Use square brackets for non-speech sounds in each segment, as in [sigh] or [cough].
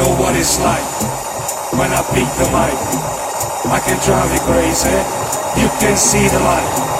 know what it's like when I beat the mic. I can drive you crazy. You can see the light.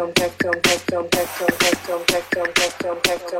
Everything in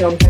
in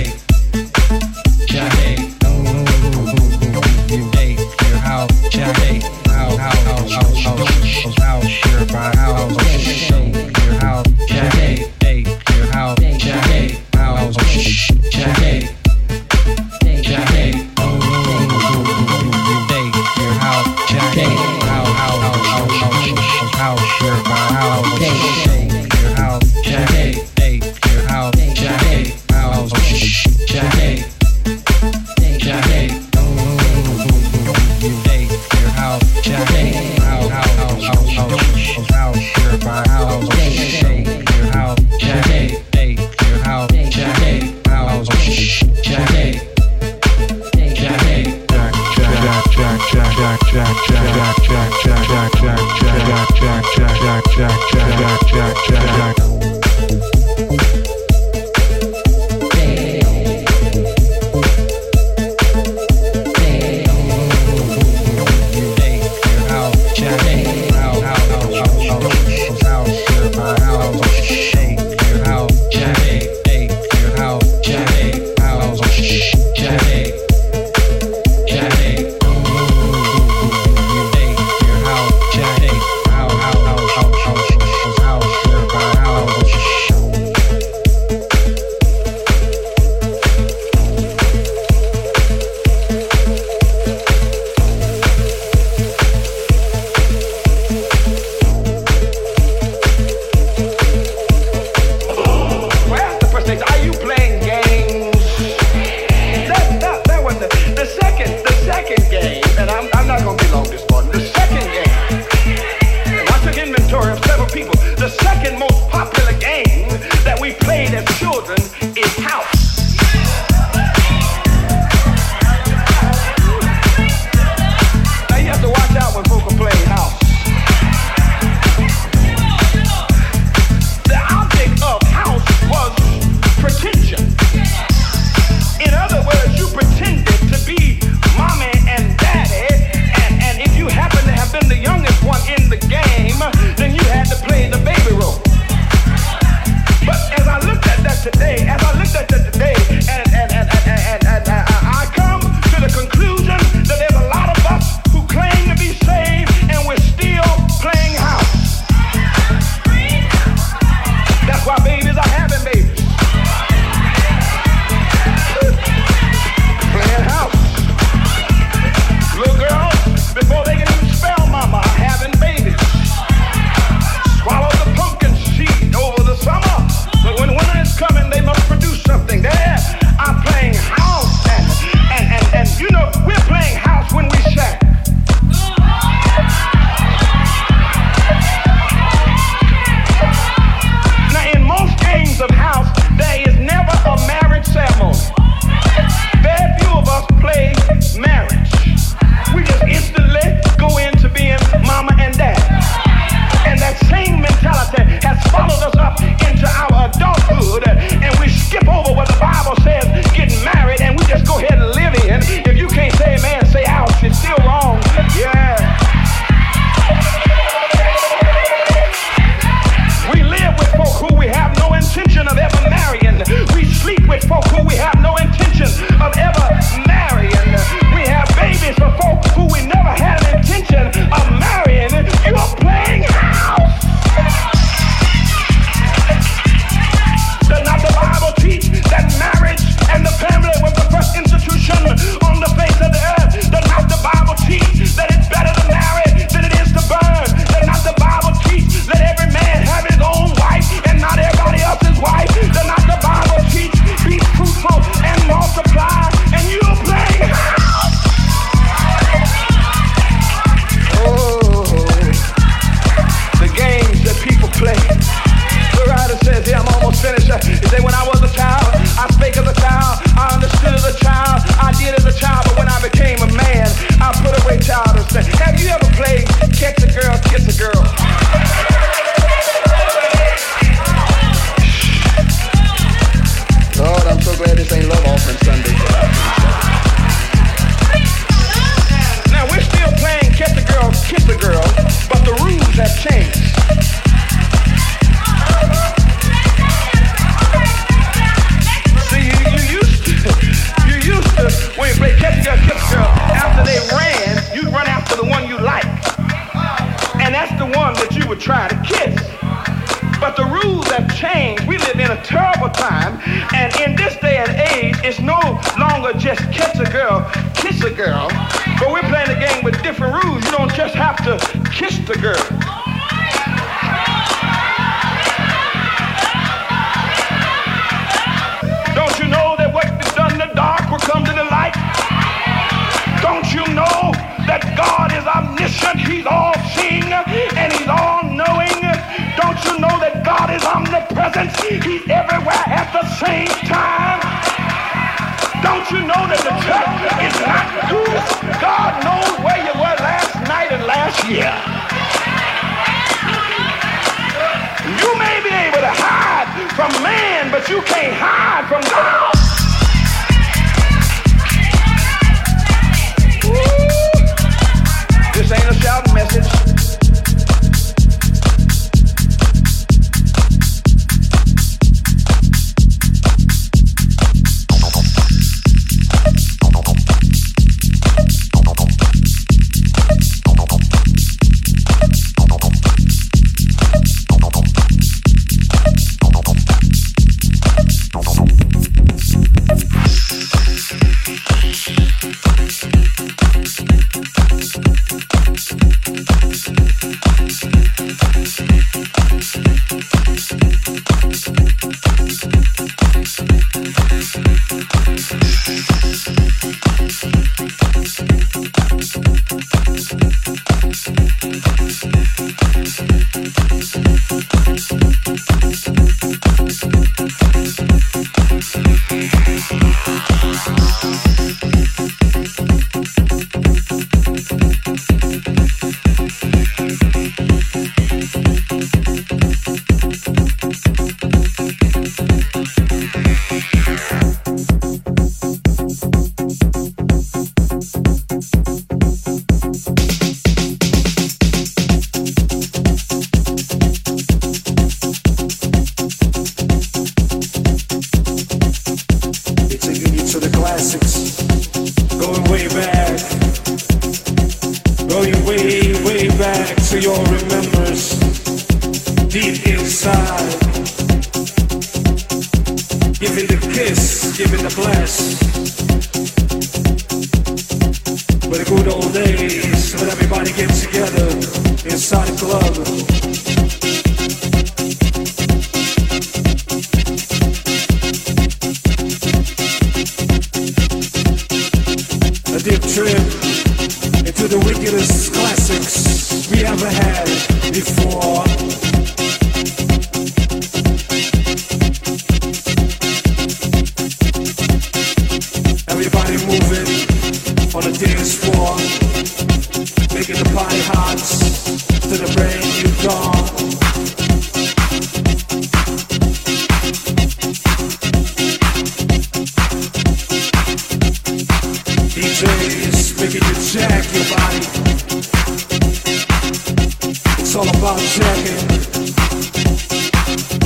It's all about checking,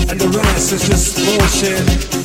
And the rest is just bullshit.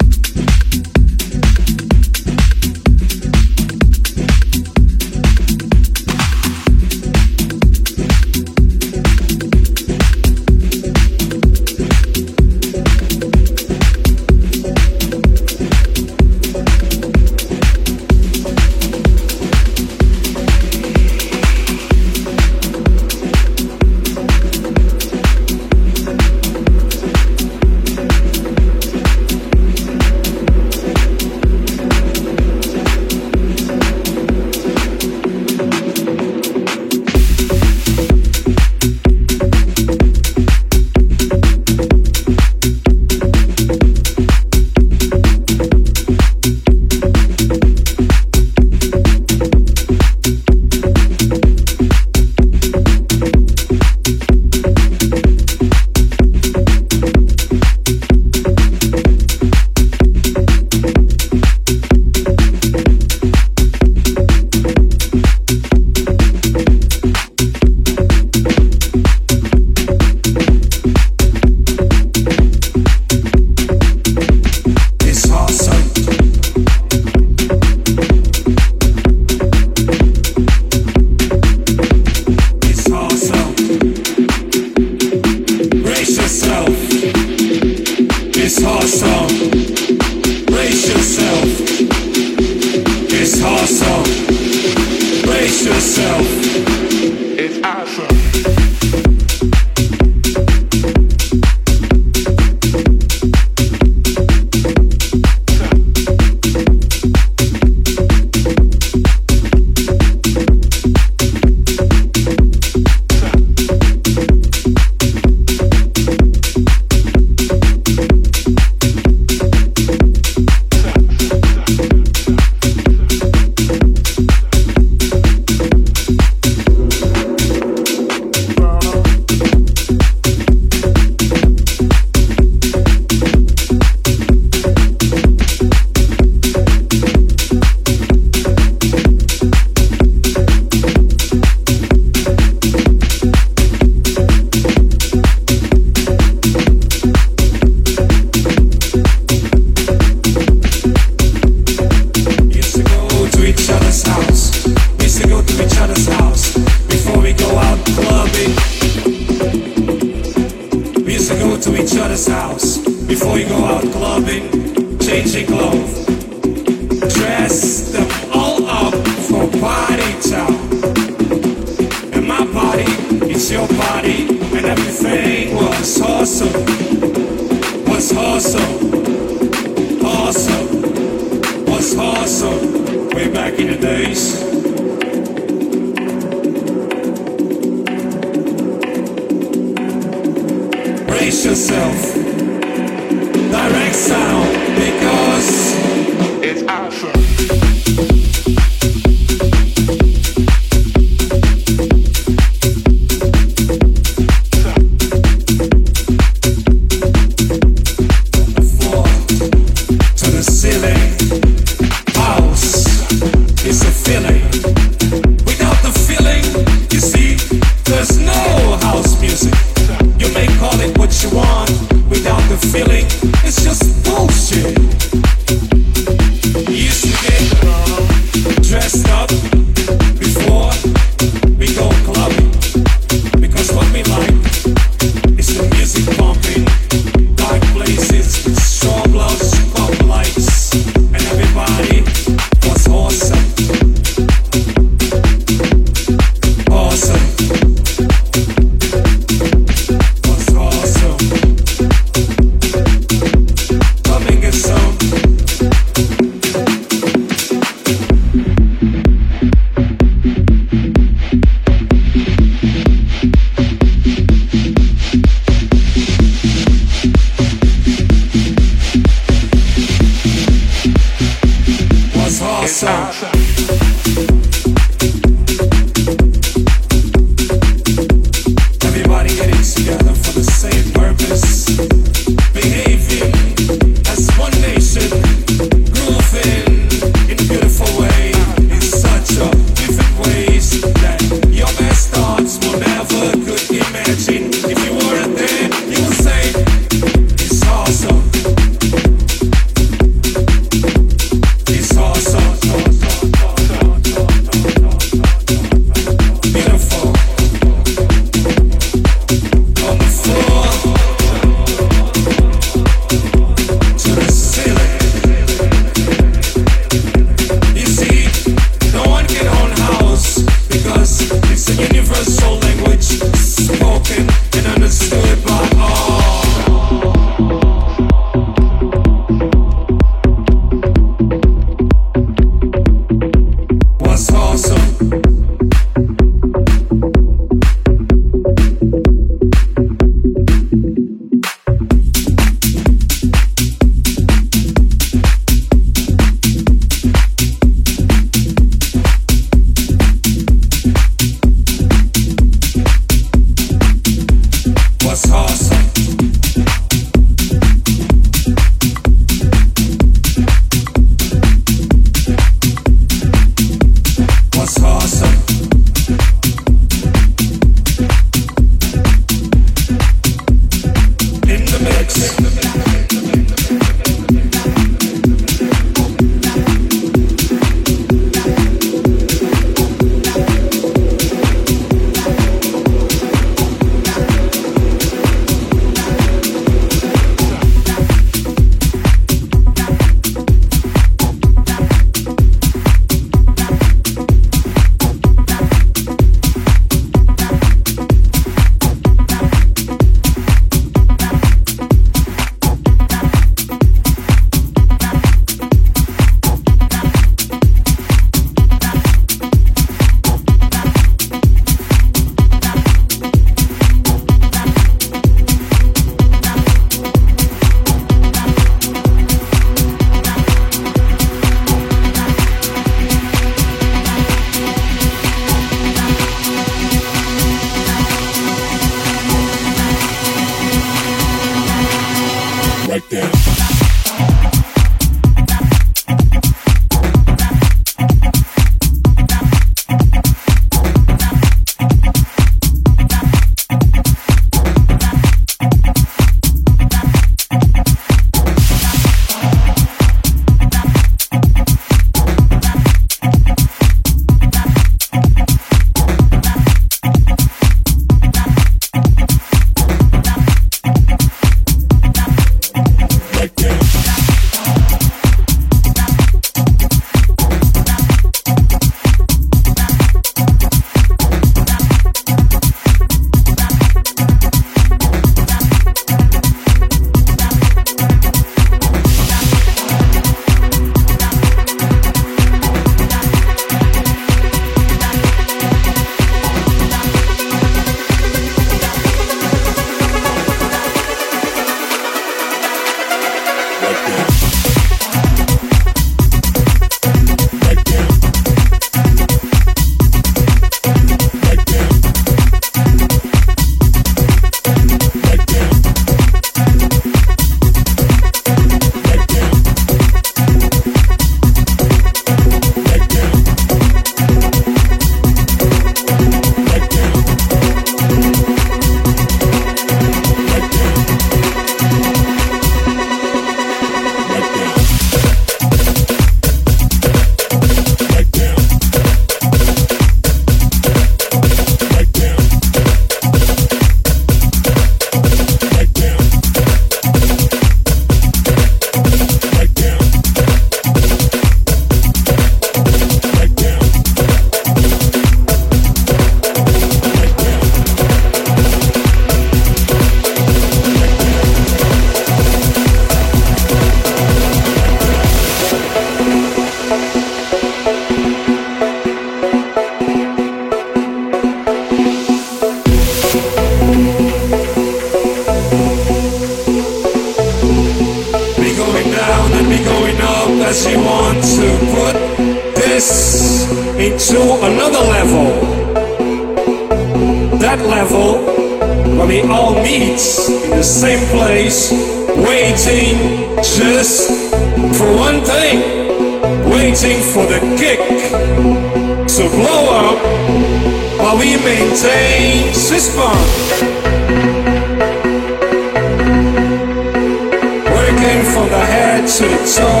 The head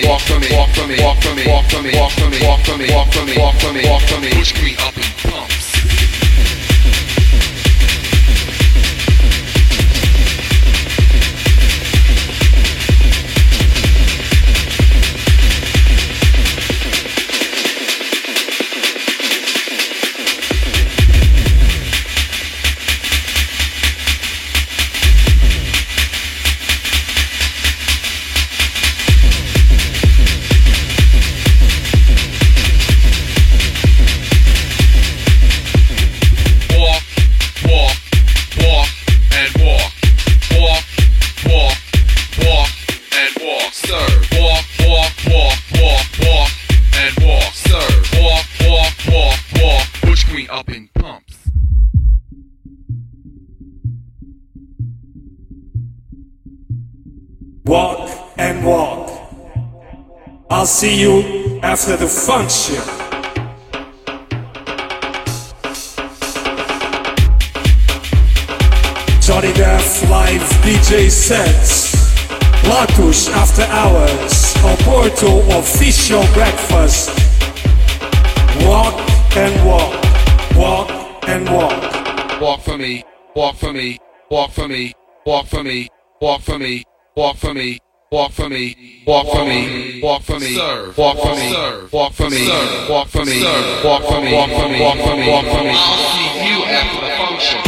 see for me. Walk for me. Walk for me, walk for me, walk for me, walk for me, walk for me, walk for me, walk for me, walk for me, walk for me, walk for me. I'll see you after the function.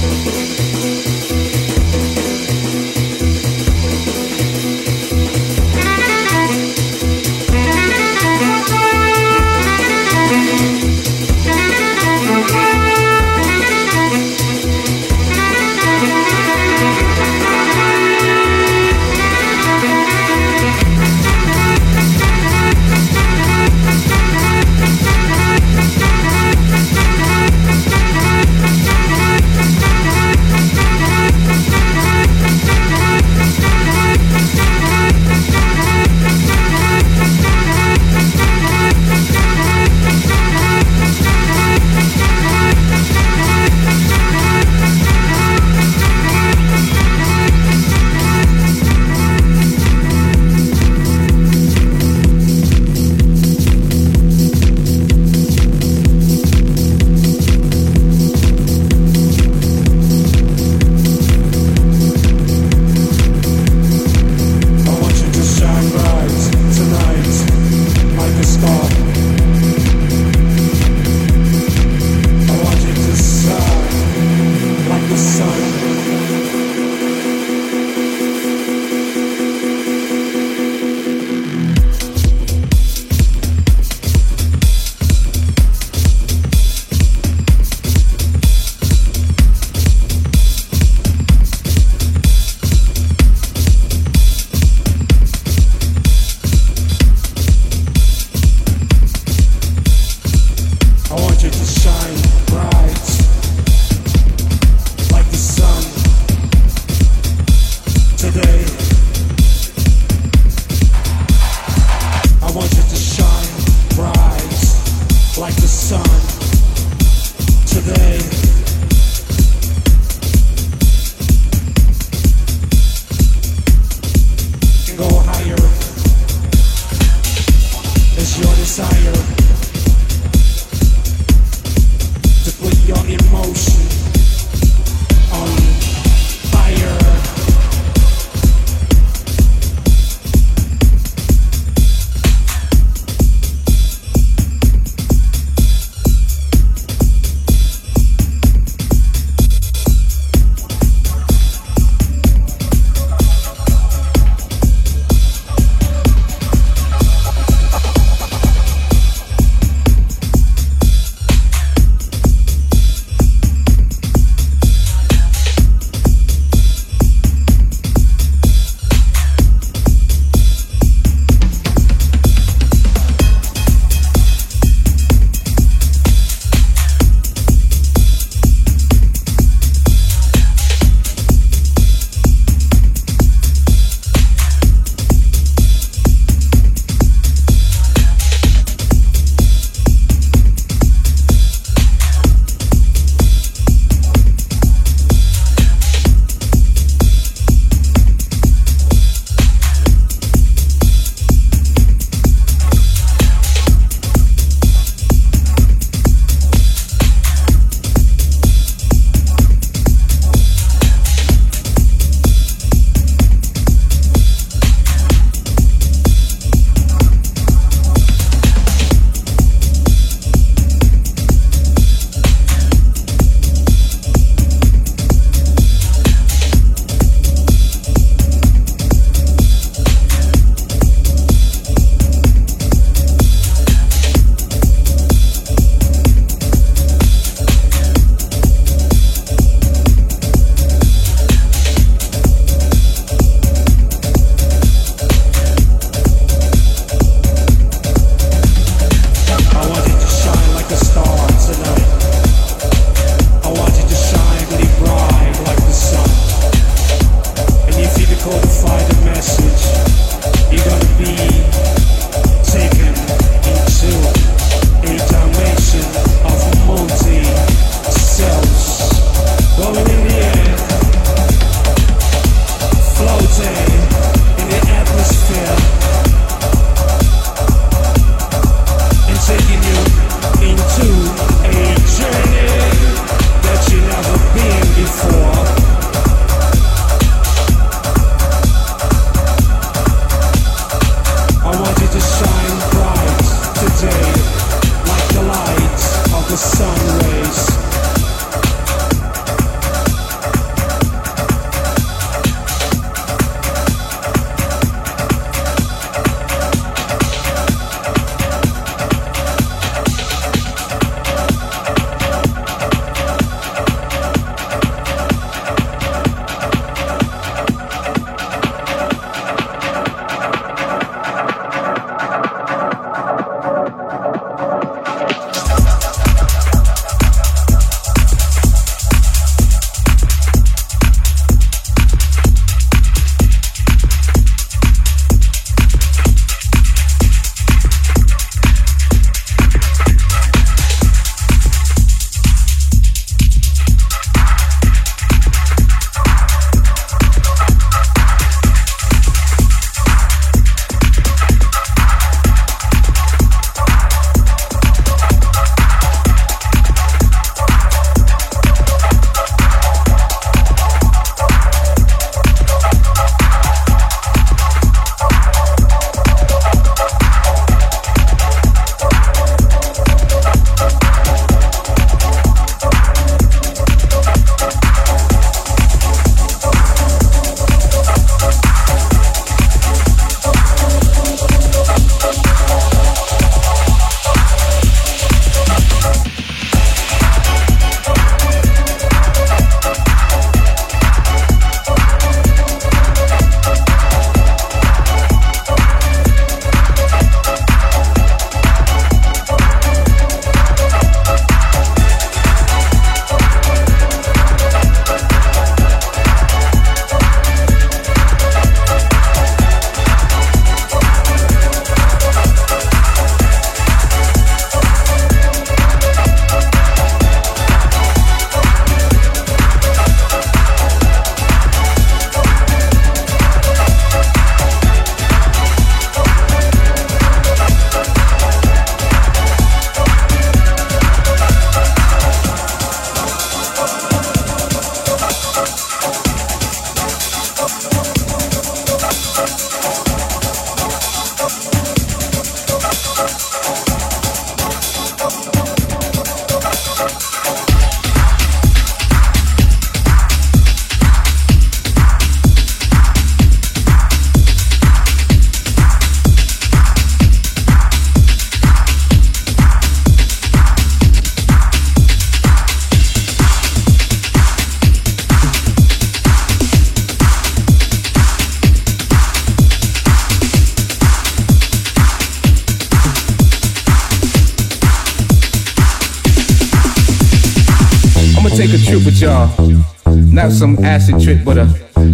some acid trip, but a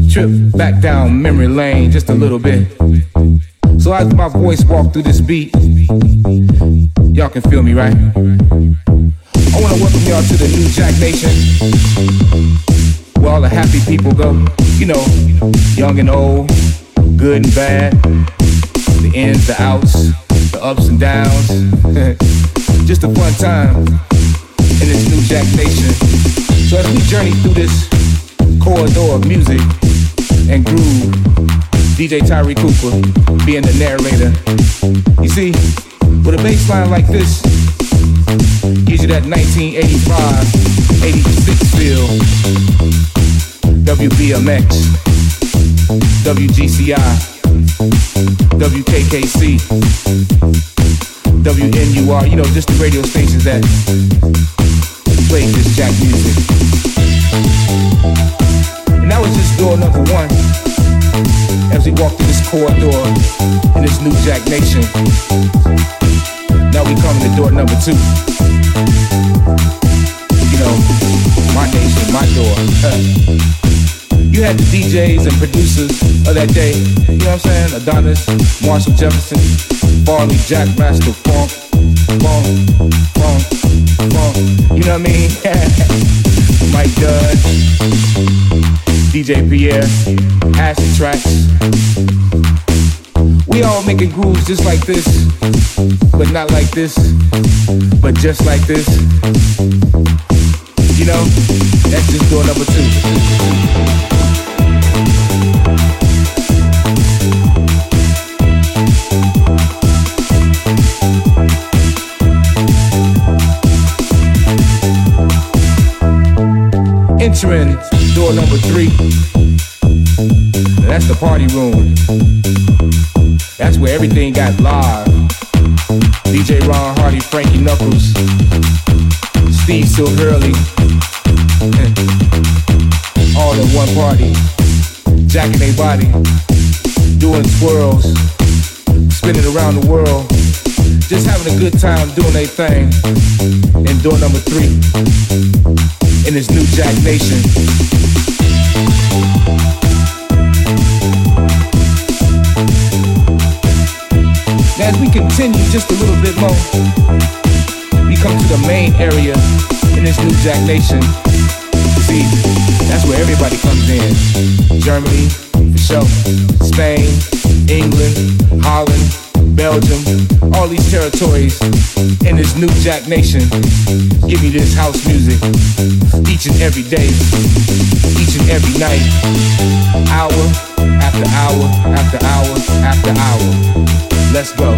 trip back down memory lane just a little bit. So as my voice walk through this beat, y'all can feel me, right? I wanna welcome y'all to the new Jack Nation. Where all the happy people go. You know, young and old, good and bad. The ins, the outs, the ups and downs. [laughs] Just a fun time in this new Jack Nation. So as we journey through this corridor of music and groove, DJ Tyree Cooper being the narrator. You see, with a bass line like this, gives you that 1985, 86 feel. WBMX, WGCI, WKKC, WNUR, you know, just the radio stations that play this jack music. That was just door number one as we walk through this corridor in this new Jack Nation. Now we come to door number two. You know, my nation, my door. [laughs] you had the DJs and producers of that day. You know what I'm saying? Adonis, Marshall Jefferson, Farley, Jack Master, Funk, Funk, Funk, Funk. You know what I mean? [laughs] Mike Judge, DJ Pierre, Acid Tracks. We all making grooves just like this, but not like this, but just like this. You know, that's just door number two. Entering door number three. That's the party room. That's where everything got live. DJ Ron Hardy, Frankie Knuckles, Steve Silk Hurley. [laughs] All in one party. Jacking their body. Doing twirls. Spinning around the world. Just having a good time doing their thing. And door number three. In this new Jack Nation. Now as we continue just a little bit more, we come to the main area in this new Jack Nation. See, that's where everybody comes in. Germany, for sure. Spain, England, Holland, Belgium, all these territories in this new Jack Nation give me this house music each and every day, each and every night, hour after hour after hour after hour. Let's go.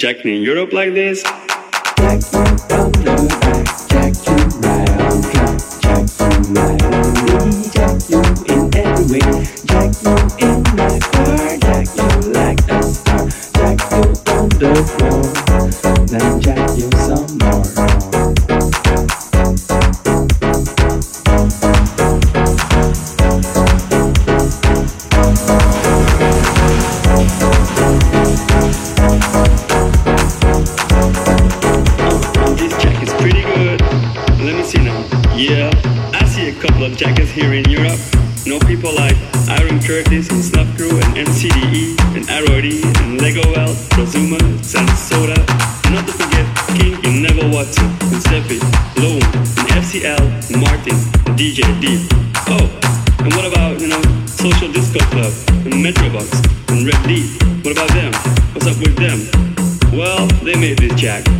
reject me in Europe like this. with them. Well, they made this jack.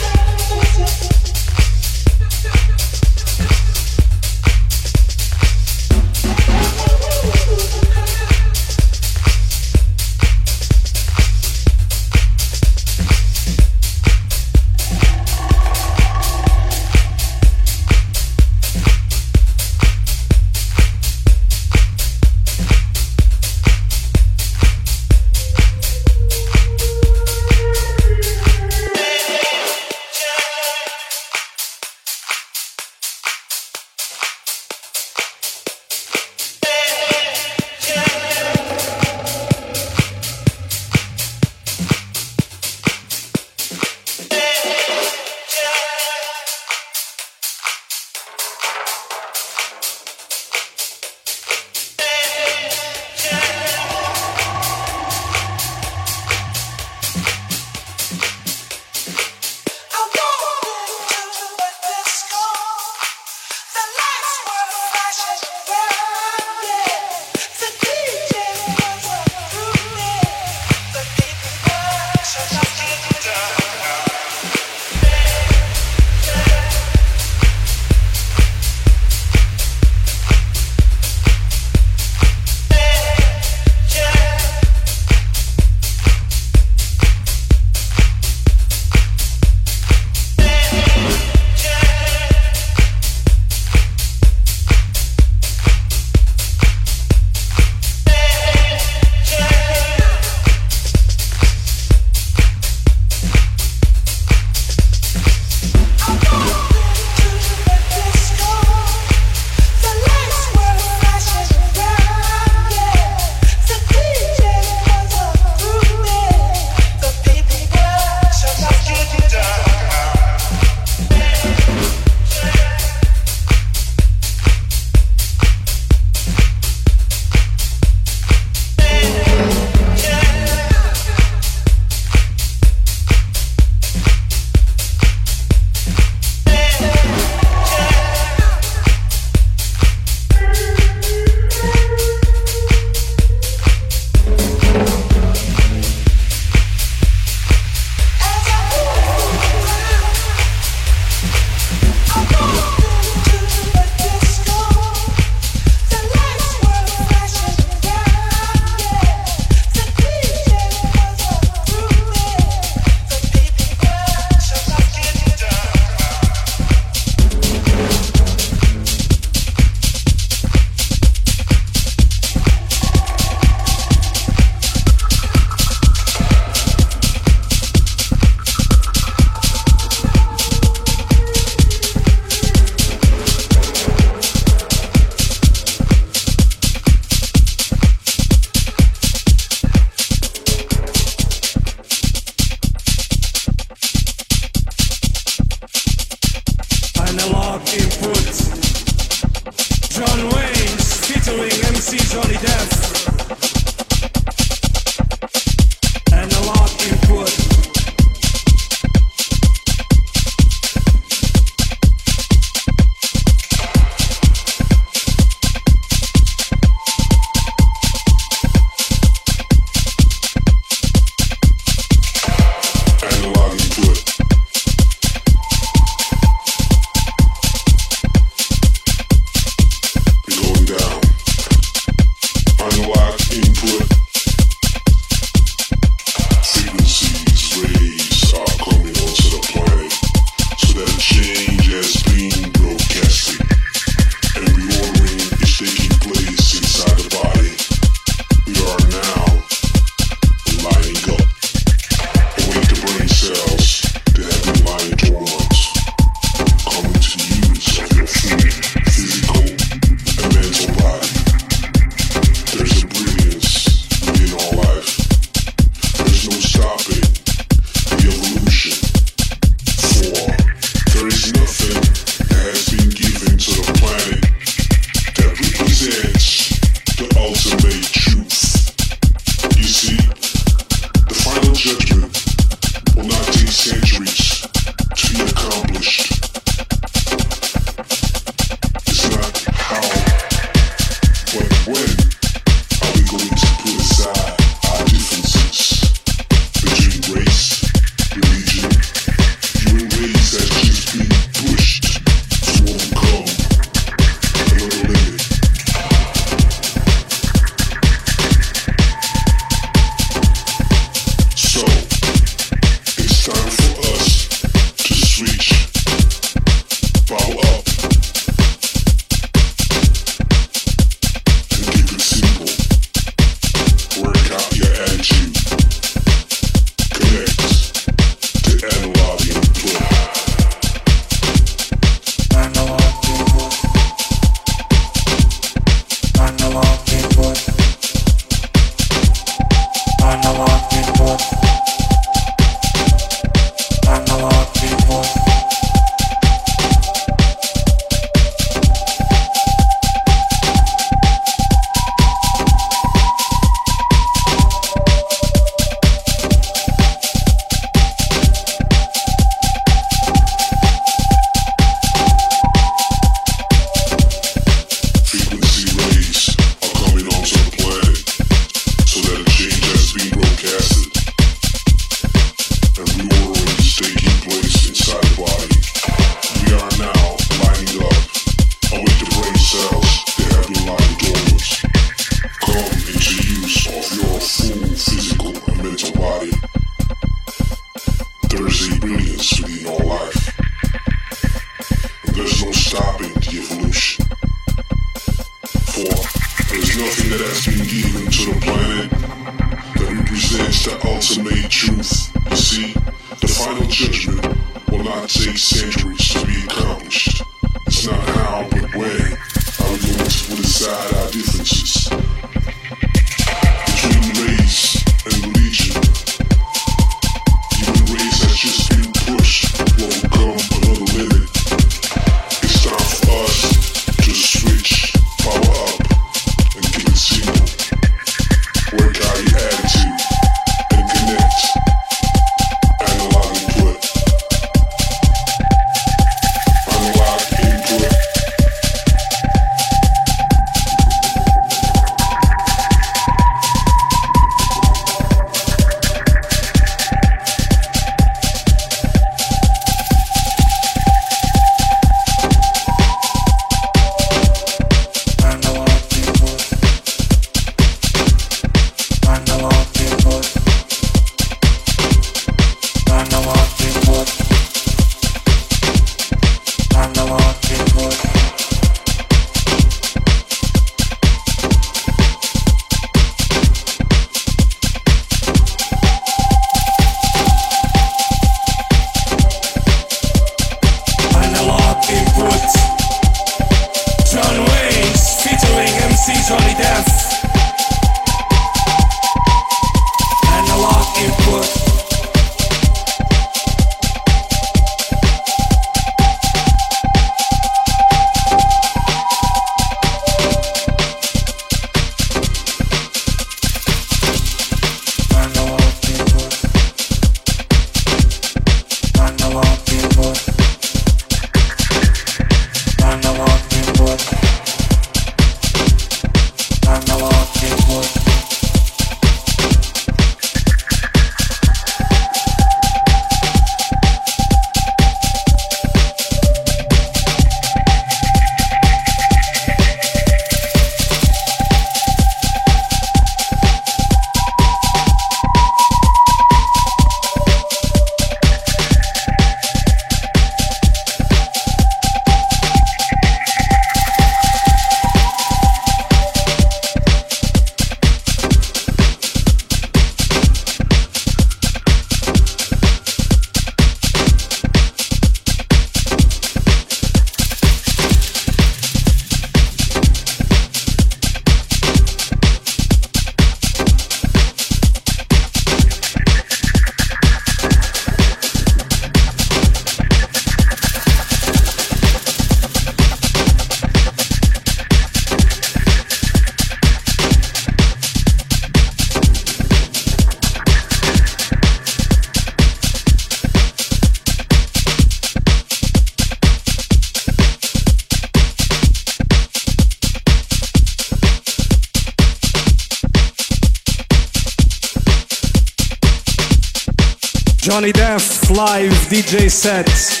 Live DJ sets.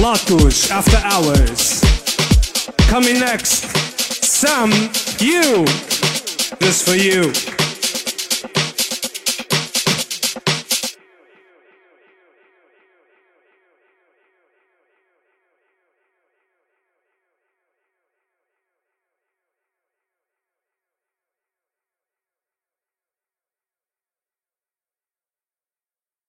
Lottus after hours. Coming next, Sam, you. This for you.